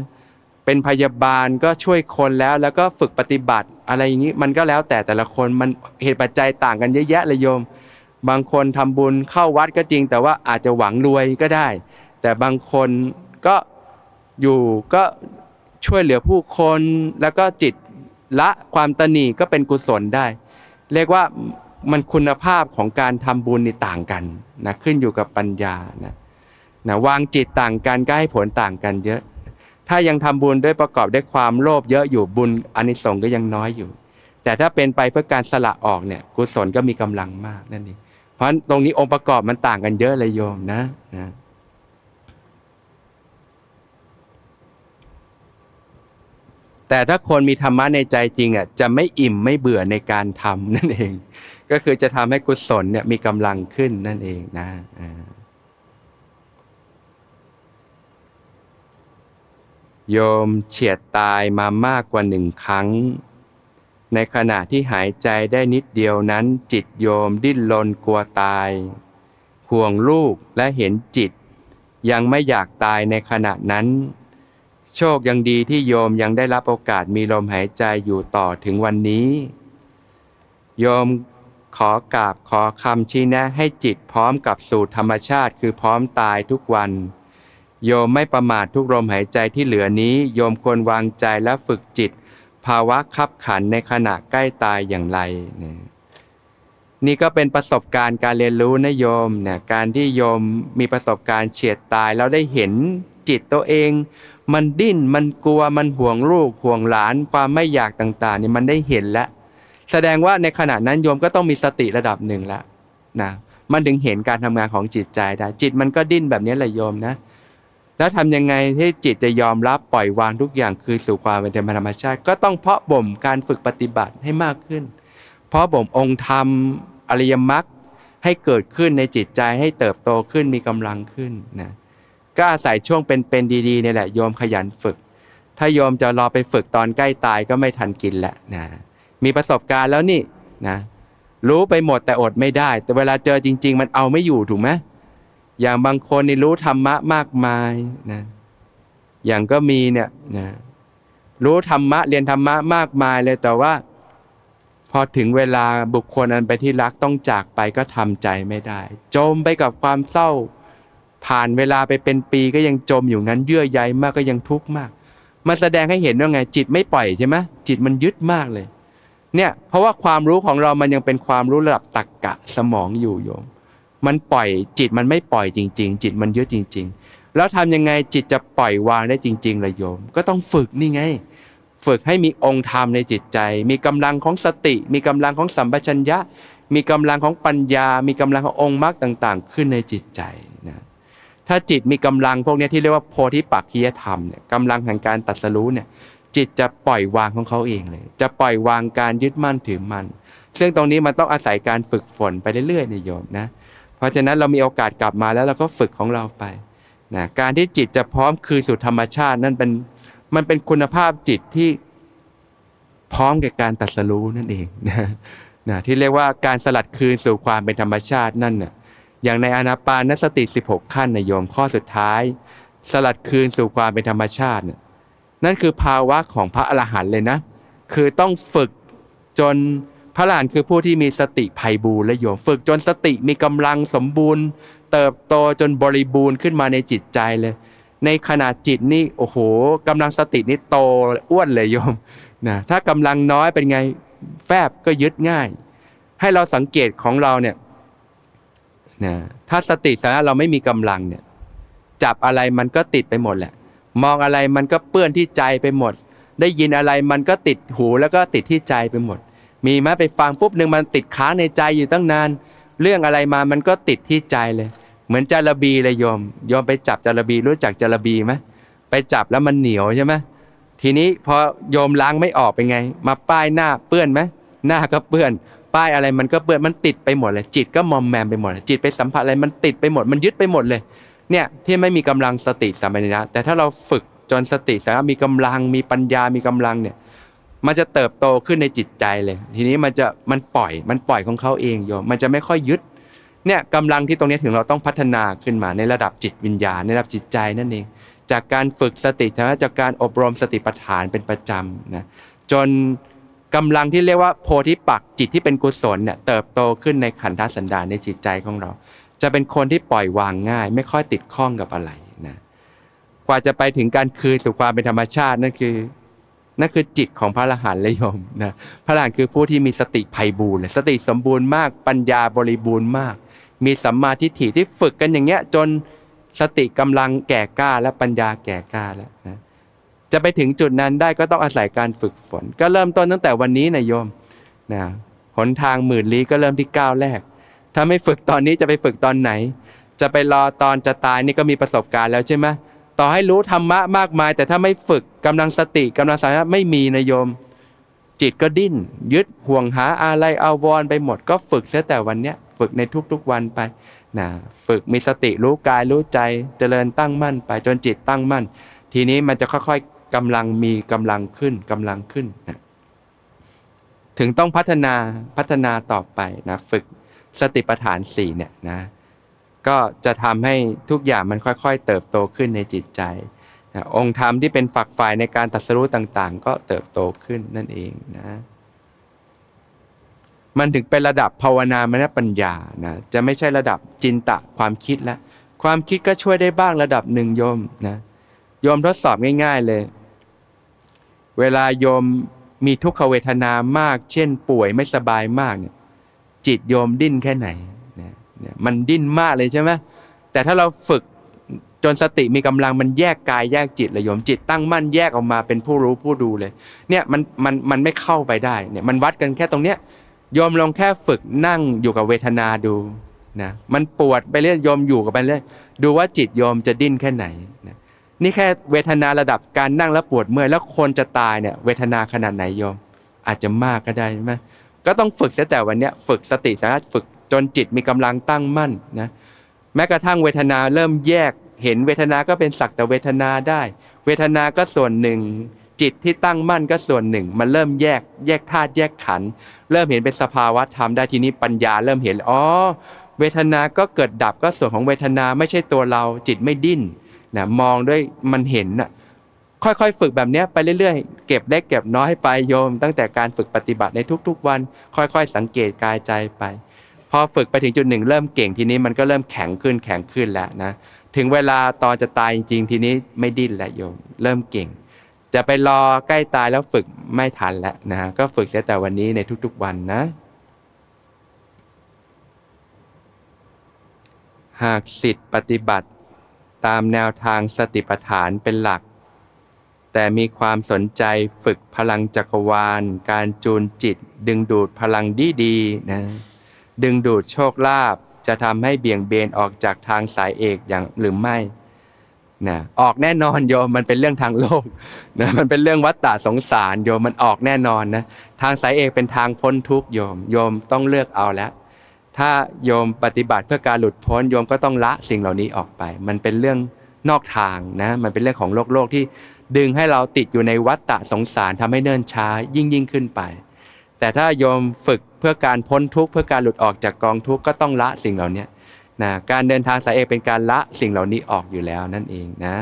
เป็นพยาบาลก็ช่วยคนแล้วแล้วก็ฝึกปฏิบัติอะไรอย่างนี้มันก็แล้วแต่แต่ละคนมันเหตุปัจจัยต่างกันเยอะแยะเลยโยม บางคนทำบุญเข้าวัดก็จริง แต่ว่าอาจจะหวังรวยก็ได้ แต่บางคนก็อยู่ก็ช่วยเหลือผู้คนแล้วก็จิตละความตนีก็เป็นกุศลได้ เรียกว่ามันคุณภาพของการทำบุญนี่ต่างกันนะขึ้นอยู่กับปัญญานะ นะวางจิตต่างกันก็ให้ผลต่างกันเยอะ ถ้ายังทำบุญด้วยประกอบด้วยความโลภเยอะอยู่บุญอานิสงส์ก็ยังน้อยอยู่ แต่ถ้าเป็นไปเพื่อการสละออกเนี่ยกุศลก็มีกำลังมากนั่นเองเพราะตรงนี้องค์ประกอบมันต่างกันเยอะเลยโยมนะนะแต่ถ้าคนมีธรรมะในใจจริงอะจะไม่อิ่มไม่เบื่อในการทำนั่นเอง ก็คือจะทำให้กุศลเนี่ยมีกำลังขึ้นนั่นเองนะอ่า โยมเฉียดตายมามากกว่าหนึ่งครั้ง ในขณะที่หายใจได้นิดเดียวนั้นจิตโยมดิ้นรนกลัวตายห่วงลูกและเห็นจิต ยังไม่อยากตายในขณะนั้น โชคยังดีที่โยมยังได้รับโอกาสมีลมหายใจอยู่ต่อถึงวันนี้ โยมขอกราบขอคำชี้แนะให้จิตพร้อมกับสู่ธรรมชาติคือพร้อมตายทุกวัน โยมไม่ประมาททุกลมหายใจที่เหลือนี้ โยมควรวางใจและฝึกจิต ภาวะขับขันในขณะใกล้ตายอย่างไรนี่นี่ก็เป็นประสบการณ์การเรียนรู้นะโยมเนี่ยการที่โยมมีประสบการณ์เฉียดตายแล้วได้เห็นจิตตัวเอง มันดิ้นมันกลัวมันห่วงลูกห่วงหลานความไม่อยากต่างๆนี่มันได้เห็นแล้ว แสดงว่าในขณะนั้นโยมก็ต้องมีสติระดับหนึ่งแล้วนะมันถึงเห็นการทำงานของจิตใจได้จิตมันก็ดิ้นแบบนี้แหละโยมนะ แล้วทำยังไงที่จิตจะยอมรับปล่อยวางทุกอย่างคือสู่ความเป็นธรรมชาติ ก็ต้องเพาะบ่มการฝึกปฏิบัติให้มากขึ้น เพาะบ่มองค์ธรรมอริยมรรคให้เกิดขึ้นในจิตใจให้เติบโตขึ้นมีกำลังขึ้นนะก็อาศัยช่วงเป็นเป็นดีๆนี่แหละโยมขยันฝึก ถ้าโยมจะรอไปฝึกตอนใกล้ตายก็ไม่ทันกินแหละนะมีประสบการณ์แล้วนี่นะรู้ไปหมดแต่อดไม่ได้ แต่เวลาเจอจริง ๆ มันเอาไม่อยู่ถูกไหม อย่างบางคนนี่รู้ธรรมะมากมายนะอย่างก็มีเนี่ยนะรู้ธรรมะเรียนธรรมะมากมายเลยแต่ว่า พอถึงเวลาบุคคลอันไปที่รักต้องจากไปก็ทำใจไม่ได้ จมไปกับความเศร้า ผ่านเวลาไปเป็นปีก็ยังจมอยู่นั้นเยื่อใยมากก็ยังทุกข์มากมันแสดงให้เห็นว่าไงจิตไม่ปล่อยใช่ไหมจิตมันยึดมากเลย เนี่ยเพราะว่าความรู้ของเรามันยังเป็นความรู้ระดับตักกะสมองอยู่โยม มันปล่อยจิตมันไม่ปล่อยจริง ๆ จิตมันยึดจริง ๆ แล้วทำยังไงจิตจะปล่อยวางได้จริงๆละโยม ก็ต้องฝึกนี่ไง ฝึกให้มีองค์ธรรมในจิตใจ มีกำลังของสติ มีกำลังของสัมปชัญญะ มีกำลังของปัญญา มีกำลังขององค์มรรคต่างๆ ขึ้นในจิตใจนะถ้าจิตมีกำลังพวกนี้ที่เรียกว่าโพธิปักขียธรรมเนี่ยกำลังแห่งการตัดสรู้เนี่ยจิตจะปล่อยวางของเขาเองเลย จะปล่อยวางการยึดมั่นถือมั่นซึ่งตรงนี้มันต้องอาศัยการฝึกฝนไปเรื่อยๆในโยมนะ เพราะฉะนั้นเรามีโอกาสกลับมาแล้วเราก็ฝึกของเราไปนะการที่จิตจะพร้อมคืนสู่ธรรมชาตินั่นเป็นมันเป็นคุณภาพจิตที่พร้อมแก่การตัดสรู้นั่นเองนะนะที่เรียกว่าการสลัดคืนสู่ความเป็นธรรมชาตินั่นน่ะอย่างในอนาปานสติ 16 ขั้นในโยมข้อสุดท้าย สลัดคืนสู่ความเป็นธรรมชาตินั่นคือภาวะของพระอรหันต์เลยนะ คือต้องฝึกจน พระอรหันคือผู้ที่มีสติไพบูรและโยมฝึกจนสติมีกำลังสมบูรณ์ เติบโตจนบริบูรณ์ขึ้นมาในจิตใจเลย ในขณะจิตนี่โอ้โหกำลังสตินี่โตอ้วนเลยโยมนะถ้ากำลังน้อยเป็นไงแฟบก็ยึดง่าย ให้เราสังเกตของเราเนี่ยนะถ้าสติสัมปชัญญะเราไม่มีกำลังเนี่ยจับอะไรมันก็ติดไปหมดแหละ มองอะไรมันก็เปื้อนที่ใจไปหมด ได้ยินอะไรมันก็ติดหูแล้วก็ติดที่ใจไปหมด มีไหมไปฟังปุ๊บหนึ่งมันติดค้างในใจอยู่ตั้งนาน เรื่องอะไรมามันก็ติดที่ใจเลย เหมือนจาระบีเลยโยมโยมไปจับจาระบีรู้จักจาระบีไหมไปจับแล้วมันเหนียวใช่ไหมทีนี้พอโยมล้างไม่ออกเป็นไง มาป้ายหน้าเปื้อนไหมหน้าก็เปื้อน ป้ายอะไรมันก็เปื้อนมันติดไปหมดเลย จิตก็มอมแมมไปหมดเลยจิตไปสัมผัสอะไรมันติดไปหมดมันยึดไปหมดเลย เนี่ยที่ไม่มีกำลังสติสัมปชัญญะแต่ถ้าเราฝึกจนสติสัมปชัญญะมีกำลังมีปัญญามีกำลังเนี่ย มันจะเติบโตขึ้นในจิตใจเลย ทีนี้มันจะมันปล่อยมันปล่อยของเขาเองโยมมันจะไม่ค่อยยึดเนี่ยกำลังที่ตรงนี้ถึงเราต้องพัฒนาขึ้นมาในระดับจิตวิญญาณในระดับจิตใจนั่นเอง จากการฝึกสตินะจากการอบรมสติปัฏฐานเป็นประจำนะจนกำลังที่เรียกว่าโพธิปักจิตที่เป็นกุศลเนี่ยเติบโตขึ้นในขันธสันดานในจิตใจของเรา จะเป็นคนที่ปล่อยวางง่าย ไม่ค่อยติดข้องกับอะไรนะกว่าจะไปถึงการคืนสู่ความเป็นธรรมชาตินั่นคือ นั่นคือจิตของพระอรหันต์เลยโยมนะพระอรหันต์คือผู้ที่มีสติไพบูรณ์สติสมบูรณ์มากปัญญาบริบูรณ์มาก มีสัมมาทิฏฐิที่ฝึกกันอย่างเงี้ยจนสติกำลังแก่กล้าและปัญญาแก่กล้าแล้วนะจะไปถึงจุดนั้นได้ก็ต้องอาศัยการฝึกฝน ก็เริ่มต้นตั้งแต่วันนี้นะโยมนะหนทางหมื่นลี้ก็เริ่มที่ก้าวแรก ถ้าไม่ฝึกตอนนี้จะไปฝึกตอนไหน จะไปรอตอนจะตายนี่ก็มีประสบการณ์แล้วใช่ไหม ต่อให้รู้ธรรมะมากมาย แต่ถ้าไม่ฝึกกำลังสติกำลังสัมผัสไม่มีนะโยม จิตก็ดิ้น ยึดห่วงหาอะไรเอาวรไปหมดก็ฝึกเสียแต่วันเนี้ยฝึกในทุกๆวันไปนะฝึกมีสติรู้กายรู้ใจเจริญตั้งมั่นไปจนจิตตั้งมั่น ทีนี้มันจะค่อยๆกำลังมีกำลังขึ้นกำลังขึ้นนะถึงต้องพัฒนาพัฒนาต่อไปนะฝึกสติปัฏฐานสี่เนี่ยนะ ก็จะทำให้ทุกอย่างมันค่อยๆ เติบโตขึ้นในจิตใจนะองค์ธรรมที่เป็นฝักฝ่ายในการตัดสู้ต่างๆ ก็เติบโตขึ้นนั่นเองนะมันถึงเป็นระดับภาวนามนปัญญานะจะไม่ใช่ระดับจินตะความคิดแล้วความคิดก็ช่วยได้บ้างระดับหนึ่งโยมนะโยมทดสอบง่าย ๆเลย เวลาโยมมีทุกขเวทนามาก เช่น ป่วยไม่สบายมากเนี่ยจิตโยมดิ้นแค่ไหน เนี่ยมันดิ้นมากเลยใช่ไหมแต่ถ้าเราฝึกจนสติมีกำลังมันแยกกายแยกจิตเลยโยมจิตตั้งมั่นแยกออกมาเป็นผู้รู้ผู้ดูเลย เนี่ยมันมันมันไม่เข้าไปได้เนี่ยมันวัดกันแค่ตรงเนี้ยโยมลองแค่ฝึกนั่งอยู่กับเวทนาดูนะมันปวดไปเรื่อยโยมอยู่กับไปเรื่อยดูว่าจิตโยมจะดิ้นแค่ไหนนะนี่แค่เวทนาระดับการนั่งแล้วปวดเมื่อยแล้วคนจะตายเนี่ยเวทนาขนาดไหนโยม อาจจะมากก็ได้ใช่ไหมก็ต้องฝึกตั้งแต่วันเนี้ยฝึกสติสามารถฝึก จนจิตมีกำลังตั้งมั่นนะแม้กระทั่งเวทนาเริ่มแยกเห็นเวทนาก็เป็นสักแต่เวทนาได้ เวทนาก็ส่วนหนึ่ง จิตที่ตั้งมั่นก็ส่วนหนึ่ง มันเริ่มแยกแยกธาตุแยกขันธ์เริ่มเห็นเป็นสภาวะธรรมได้ทีนี้ปัญญาเริ่มเห็นอ๋อเวทนาก็เกิดดับก็ส่วนของเวทนาไม่ใช่ตัวเรา จิตไม่ดิ้นนะมองด้วยมันเห็นน่ะค่อยๆ ฝึกแบบนี้ไปเรื่อยๆ เก็บเล็กเก็บน้อยไปโยม ตั้งแต่การฝึกปฏิบัติในทุกๆวัน ค่อยๆ สังเกตกายใจไป พอฝึกไปถึงจุดหนึ่งเริ่มเก่งทีนี้มันก็เริ่มแข็งขึ้นแข็งขึ้นแล้วนะถึงเวลาตอนจะตายจริงๆทีนี้ไม่ดิ้นแล้วโยมเริ่มเก่ง จะไปรอใกล้ตายแล้วฝึกไม่ทันแล้วนะก็ฝึกแต่วันนี้ในทุกๆวันนะ หากสิทธิ์ปฏิบัติตามแนวทางสติปัฏฐานเป็นหลัก แต่มีความสนใจฝึกพลังจักรวาล การจูนจิตดึงดูดพลังดีๆนะ ดึงดูดโชคลาภจะทำให้เบี่ยงเบนออกจากทางสายเอกอย่างหรือไม่นะออกแน่นอนโยมมันเป็นเรื่องทางโลกนะมันเป็นเรื่องวัฏฏะสงสารโยมมันออกแน่นอนนะทางสายเอกเป็นทางพ้นทุกโยม โยมต้องเลือกเอาแล้ว ถ้าโยมปฏิบัติเพื่อการหลุดพ้นโยมก็ต้องละสิ่งเหล่านี้ออกไป มันเป็นเรื่องนอกทางนะมันเป็นเรื่องของโลกโลกที่ดึงให้เราติดอยู่ในวัฏฏะสงสารทำให้เนิ่นช้ายิ่งยิ่งขึ้นไป แต่ถ้าโยมฝึก พื่อการพ้นทุกข์เพื่อการหลุดออกจากกองทุกข์ก็ต้องละสิ่งเหล่านี้นะการเดินทางสายเอกเป็นการละสิ่งเหล่านี้ออกอยู่แล้วนั่นเองนะ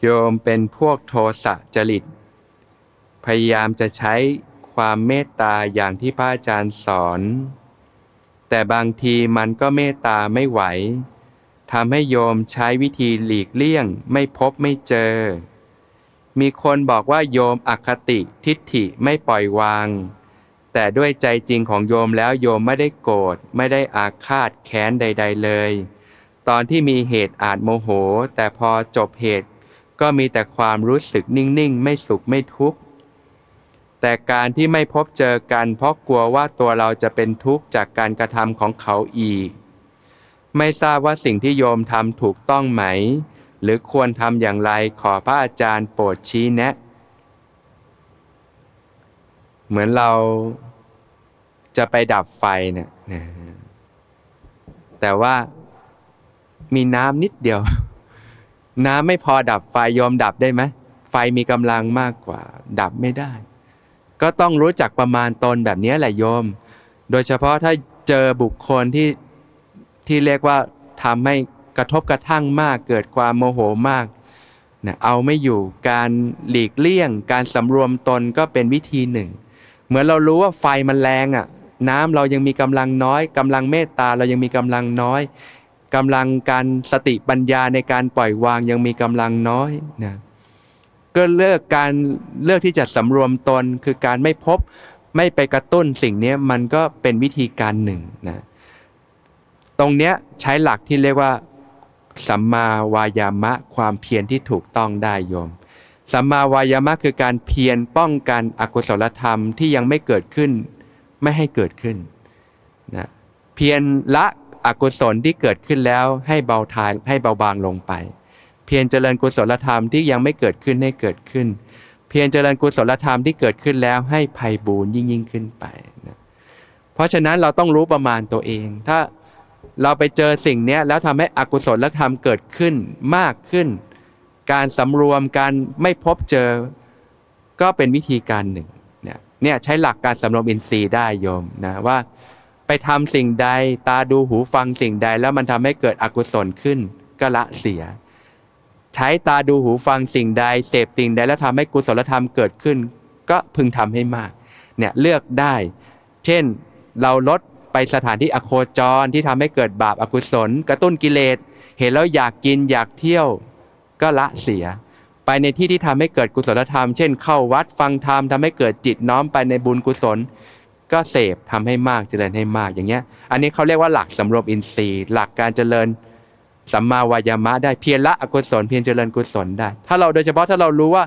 โยมเป็นพวกโทสะจริต พยายามจะใช้ความเมตตาอย่างที่พระอาจารย์สอน แต่บางทีมันก็เมตตาไม่ไหว ทำให้โยมใช้วิธีหลีกเลี่ยง ไม่พบไม่เจอ มีคนบอกว่าโยมอคติทิฏฐิไม่ปล่อยวาง แต่ด้วยใจจริงของโยมแล้วโยมไม่ได้โกรธไม่ได้อาฆาตแค้นใด ๆ เลย ตอนที่มีเหตุอาจโมโห แต่พอจบเหตุ ก็มีแต่ความรู้สึกนิ่งๆ ไม่สุขไม่ทุกข์แต่การที่ไม่พบเจอกันเพราะกลัวว่าตัวเราจะเป็นทุกข์จากการกระทำของเขาอีก ไม่ทราบว่าสิ่งที่โยมทำถูกต้องไหม หรือควรทำอย่างไรขอพระอาจารย์โปรดชี้แนะ เหมือนเราจะไปดับไฟเนี่ยแต่ว่ามีน้ำนิดเดียว น้ำไม่พอดับไฟโยมดับได้ไหมไฟมีกำลังมากกว่า ดับไม่ได้ ก็ต้องรู้จักประมาณตนแบบนี้แหละโยม โดยเฉพาะถ้าเจอบุคคลที่ ที่เรียกว่าทำให้กระทบกระทั่งมากเกิดความโมโหมากนะเอาไม่อยู่การหลีกเลี่ยง การสำรวมตนก็เป็นวิธีหนึ่ง เหมือนเรารู้ว่าไฟมันแรงอะน้ำเรายังมีกำลังน้อยกำลังเมตตาเรายังมีกำลังน้อยกำลังการสติปัญญาในการปล่อยวางยังมีกำลังน้อยนะก็เลือกการเลือกที่จะสำรวมตนคือการไม่พบไม่ไปกระตุ้นสิ่งนี้มันก็เป็นวิธีการหนึ่งนะ ตรงเนี้ยใช้หลักที่เรียกว่าสัมมาวายามะความเพียรที่ถูกต้องได้โยม สัมมาวายามะคือการเพียรป้องกันอกุศลธรรมที่ยังไม่เกิดขึ้น ไม่ให้เกิดขึ้นนะเพียรละอกุศลที่เกิดขึ้นแล้วให้เบาทายให้เบาบางลงไป เพียรเจริญกุศลธรรมที่ยังไม่เกิดขึ้นให้เกิดขึ้น เพียรเจริญกุศลธรรมที่เกิดขึ้นแล้วให้ภัยบูญยิ่งยิ่งขึ้นไปนะเพราะฉะนั้นเราต้องรู้ประมาณตัวเอง ถ้า เราไปเจอสิ่งนี้แล้วทำให้อกุศลธรรมเกิดขึ้นมากขึ้น การสำรวมการไม่พบเจอ ก็เป็นวิธีการหนึ่งเนี่ยเนี่ยใช้หลักการสำรวมอินทรีย์ได้โยมนะว่า ไปทำสิ่งใดตาดูหูฟังสิ่งใด แล้วมันทำให้เกิดอกุศลขึ้นก็ละเสีย ใช้ตาดูหูฟังสิ่งใด เสพสิ่งใดแล้วทำให้กุศลธรรมเกิดขึ้น ก็พึงทำให้มากเนี่ยเลือกได้ เช่นเราลด ไปสถานที่อโคจรที่ทำให้เกิดบาปอากุศล กระตุ้นกิเลส เห็นแล้วอยากกินอยากเที่ยวก็ละเสีย ไปในที่ที่ทำให้เกิดกุศลธรรม เช่น เข้าวัดฟังธรรมทำให้เกิดจิตน้อมไปในบุญกุศล ก็เสพทำให้มากเจริญให้มากอย่างเงี้ย อันนี้เขาเรียกว่าหลักสำรวมอินทรีย์ หลักการเจริญสัมมาวายามะได้เพียรละอกุศลเพียรเจริญกุศลได้ ถ้าเราโดยเฉพาะถ้าเรารู้ว่า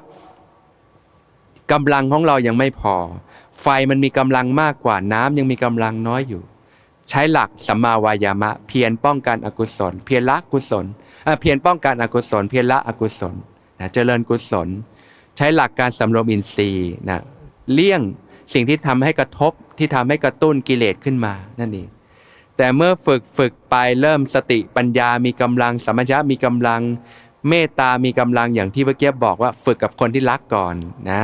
กำลังของเรายังไม่พอ ไฟมันมีกำลังมากกว่าน้ำยังมีกำลังน้อยอยู่ ใช้หลักสัมมาวายามะ เพียรป้องกันอกุศล เพียรละกุศลเพียรป้องกันอกุศล เพียรละอกุศลนะเจริญกุศล ใช้หลักการสำรวมอินทรีย์นะเลี่ยงสิ่งที่ทำให้กระทบที่ทำให้กระตุ้นกิเลสขึ้นมานั่นเองแต่เมื่อฝึกฝึกไปเริ่มสติปัญญามีกำลังสัมปชัญญะมีกำลังเมตตามีกำลังอย่างที่เมื่อกี้บอกว่า ฝึกกับคนที่รักก่อนนะ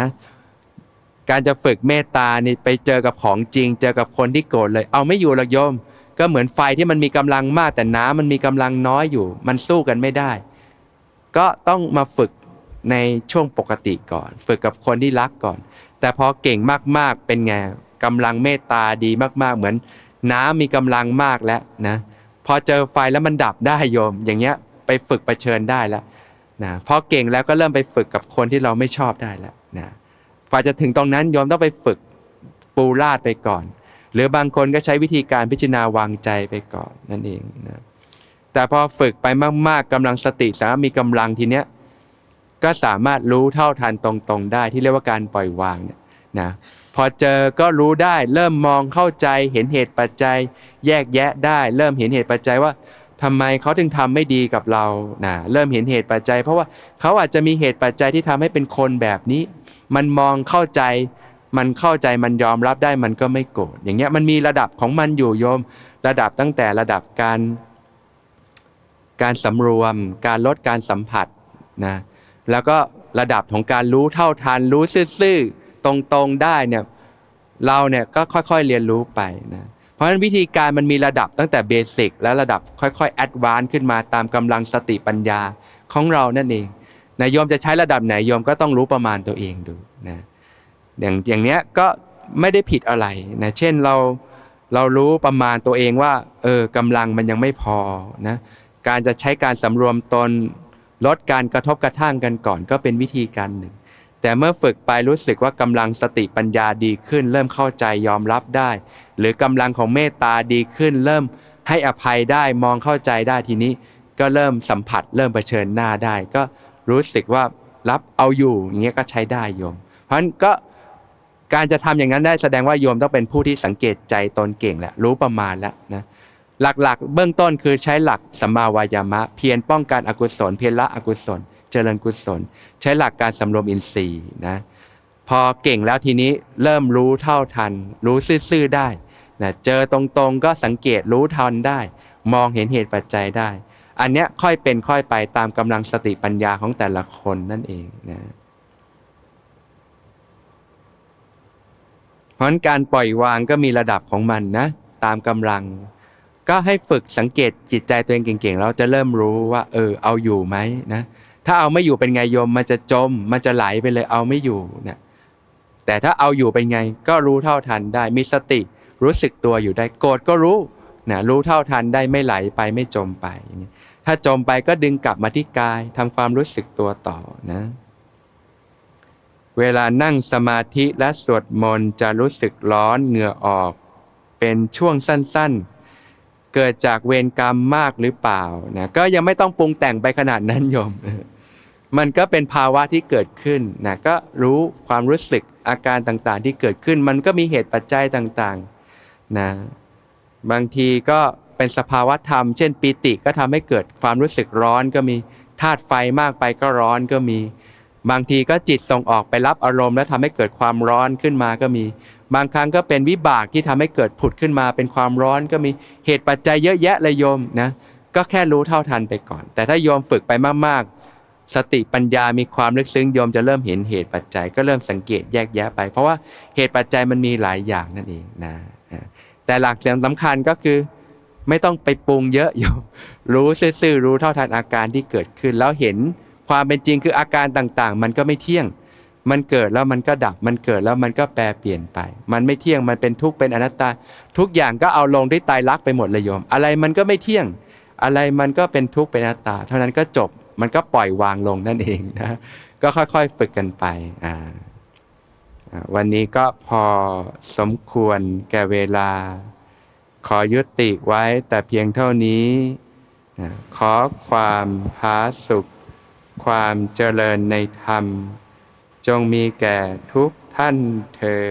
การจะฝึกเมตตานี่ไปเจอกับของจริง เจอกับคนที่โกรธเลย เอาไม่อยู่หรอกโยม ก็เหมือนไฟที่มันมีกำลังมากแต่น้ำมันมีกำลังน้อยอยู่ มันสู้กันไม่ได้ ก็ต้องมาฝึกในช่วงปกติก่อน ฝึกกับคนที่รักก่อน แต่พอเก่งมากๆเป็นไงกำลังเมตตาดีมากๆ เหมือน น้ำมีกำลังมากแล้วนะพอเจอไฟแล้วมันดับได้โยม อย่างเงี้ยไปฝึกไปเชิญได้แล้วนะพอเก่งแล้วก็เริ่มไปฝึกกับคนที่เราไม่ชอบได้แล้วนะ ฝ่าจะถึงตรงนั้นโยมต้องไปฝึกปูราดไปก่อน หรือบางคนก็ใช้วิธีการพิจารณาวางใจไปก่อนนั่นเองนะแต่พอฝึกไปมาก ๆกำลังสติสามารถมีกำลังทีเนี้ยก็สามารถรู้เท่าทันตรงๆ ได้ที่เรียกว่าการปล่อยวางเนี่ยนะพอเจอก็รู้ได้เริ่มมองเข้าใจเห็นเหตุปัจจัย แยกแยะได้ เริ่มเห็นเหตุปัจจัยว่าทำไมเขาถึงทำไม่ดีกับเรานะเริ่มเห็นเหตุปัจจัย เพราะว่าเขาอาจจะมีเหตุปัจจัยที่ทำให้เป็นคนแบบนี้ มันมองเข้าใจ มันเข้าใจมันยอมรับได้มันก็ไม่โกรธอย่างเงี้ยมันมีระดับของมันอยู่โยม ระดับตั้งแต่ระดับการ การสำรวม การลดการสัมผัสนะแล้วก็ระดับของการรู้เท่าทันรู้ซื่อๆตรงๆได้เนี่ยเราเนี่ยก็ค่อยๆเรียนรู้ไปนะเพราะฉะนั้นวิธีการมันมีระดับตั้งแต่ basic และระดับค่อยๆ advance ขึ้นมาตามกำลังสติปัญญาของเรานั่นเอง นะโยมจะใช้ระดับไหนโยมก็ต้องรู้ประมาณตัวเองดูนะอย่างอย่างเนี้ยก็ไม่ได้ผิดอะไรนะเช่นเราเรารู้ประมาณตัวเองว่าเออกำลังมันยังไม่พอนะการจะใช้การสำรวมตนลดการกระทบกระทั่งกันก่อนก็เป็นวิธีการหนึ่ง แต่เมื่อฝึกไปรู้สึกว่ากำลังสติปัญญาดีขึ้น เริ่มเข้าใจยอมรับได้ หรือกำลังของเมตตาดีขึ้น เริ่มให้อภัยได้มองเข้าใจได้ทีนี้ ก็เริ่มสัมผัส เริ่มเผชิญหน้าได้ก็ รู้สึกว่ารับเอาอยู่อย่างเงี้ยก็ใช้ได้โยม เพราะฉะนั้นก็การจะทำอย่างนั้นได้แสดงว่าโยมต้องเป็นผู้ที่สังเกตใจตนเก่งแหละรู้ประมาณแล้วนะหลักๆ เบื้องต้นคือใช้หลักสัมมาวายามะ เพียรป้องกันอกุศล เพียรละอกุศล เจริญกุศล ใช้หลักการสำรวมอินทรีย์นะพอเก่งแล้วทีนี้เริ่มรู้เท่าทัน รู้ซื่อๆได้นะเจอตรงๆก็สังเกตรู้ทันได้ มองเห็นเหตุปัจจัยได้ อันเนี้ยค่อยเป็นค่อยไปตามกำลังสติปัญญาของแต่ละคนนั่นเองนะเพราะนั้นการปล่อยวางก็มีระดับของมันนะตามกำลัง ก็ให้ฝึกสังเกตจิตใจตัวเองเก่งๆเราจะเริ่มรู้ว่า เออ เอาอยู่ไหมนะถ้าเอาไม่อยู่เป็นไงโยมมันจะจม มันจะไหลไปเลยเอาไม่อยู่นะแต่ถ้าเอาอยู่เป็นไงก็รู้เท่าทันได้มีสติรู้สึกตัวอยู่ได้โกรธก็รู้ นะรู้เท่าทันได้ไม่ไหลไปไม่จมไป ถ้าจมไปก็ดึงกลับมาที่กายทำความรู้สึกตัวต่อนะ เวลานั่งสมาธิและสวดมนต์จะรู้สึกร้อนเหงื่อออก เป็นช่วงสั้นๆ เกิดจากเวรกรรมมากหรือเปล่านะก็ยังไม่ต้องปรุงแต่งไปขนาดนั้นโยม มันก็เป็นภาวะที่เกิดขึ้นนะก็รู้ความรู้สึกอาการต่างๆ ที่เกิดขึ้น มันก็มีเหตุปัจจัยต่าง ๆ นะ บางทีก็เป็นสภาวะธรรม เช่นปีติก็ทำให้เกิดความรู้สึกร้อนก็มีธาตุไฟมากไปก็ร้อนก็มี บางทีก็จิตส่งออกไปรับอารมณ์ แล้วทำให้เกิดความร้อนขึ้นมาก็มี บางครั้งก็เป็นวิบากที่ทำให้เกิดผุดขึ้นมาเป็นความร้อนก็มีเหตุปัจจัยเยอะแยะเลยโยมนะก็แค่รู้เท่าทันไปก่อน แต่ถ้าโยมฝึกไปมากๆ สติปัญญามีความลึกซึ้งโยมจะเริ่มเห็นเหตุปัจจัยก็เริ่มสังเกตแยกแยะไป เพราะว่าเหตุปัจจัยมันมีหลายอย่างนั่นเองนะ แต่หลักสำคัญก็คือ ไม่ต้องไปปรุงเยอะโยมรู้ซื่อๆรู้เท่าทันอาการที่เกิดขึ้น แล้วเห็นความเป็นจริงคืออาการต่างๆ มันก็ไม่เที่ยง มันเกิดแล้วมันก็ดับ มันเกิดแล้วมันก็แปรเปลี่ยนไป มันไม่เที่ยง มันเป็นทุกข์ เป็นอนัตตา ทุกอย่างก็เอาลงที่ตายรักไปหมดเลยโยม อะไรมันก็ไม่เที่ยง อะไรมันก็เป็นทุกข์ เป็นอนัตตา เท่านั้นก็จบ มันก็ปล่อยวางลงนั่นเองนะ ก็ค่อยๆ ฝึกกันไป อ่า วันนี้ก็พอสมควรแก่เวลา ขอยุติไว้แต่เพียงเท่านี้ ขอความพาสุข ความเจริญในธรรม จงมีแก่ทุกท่านเธอ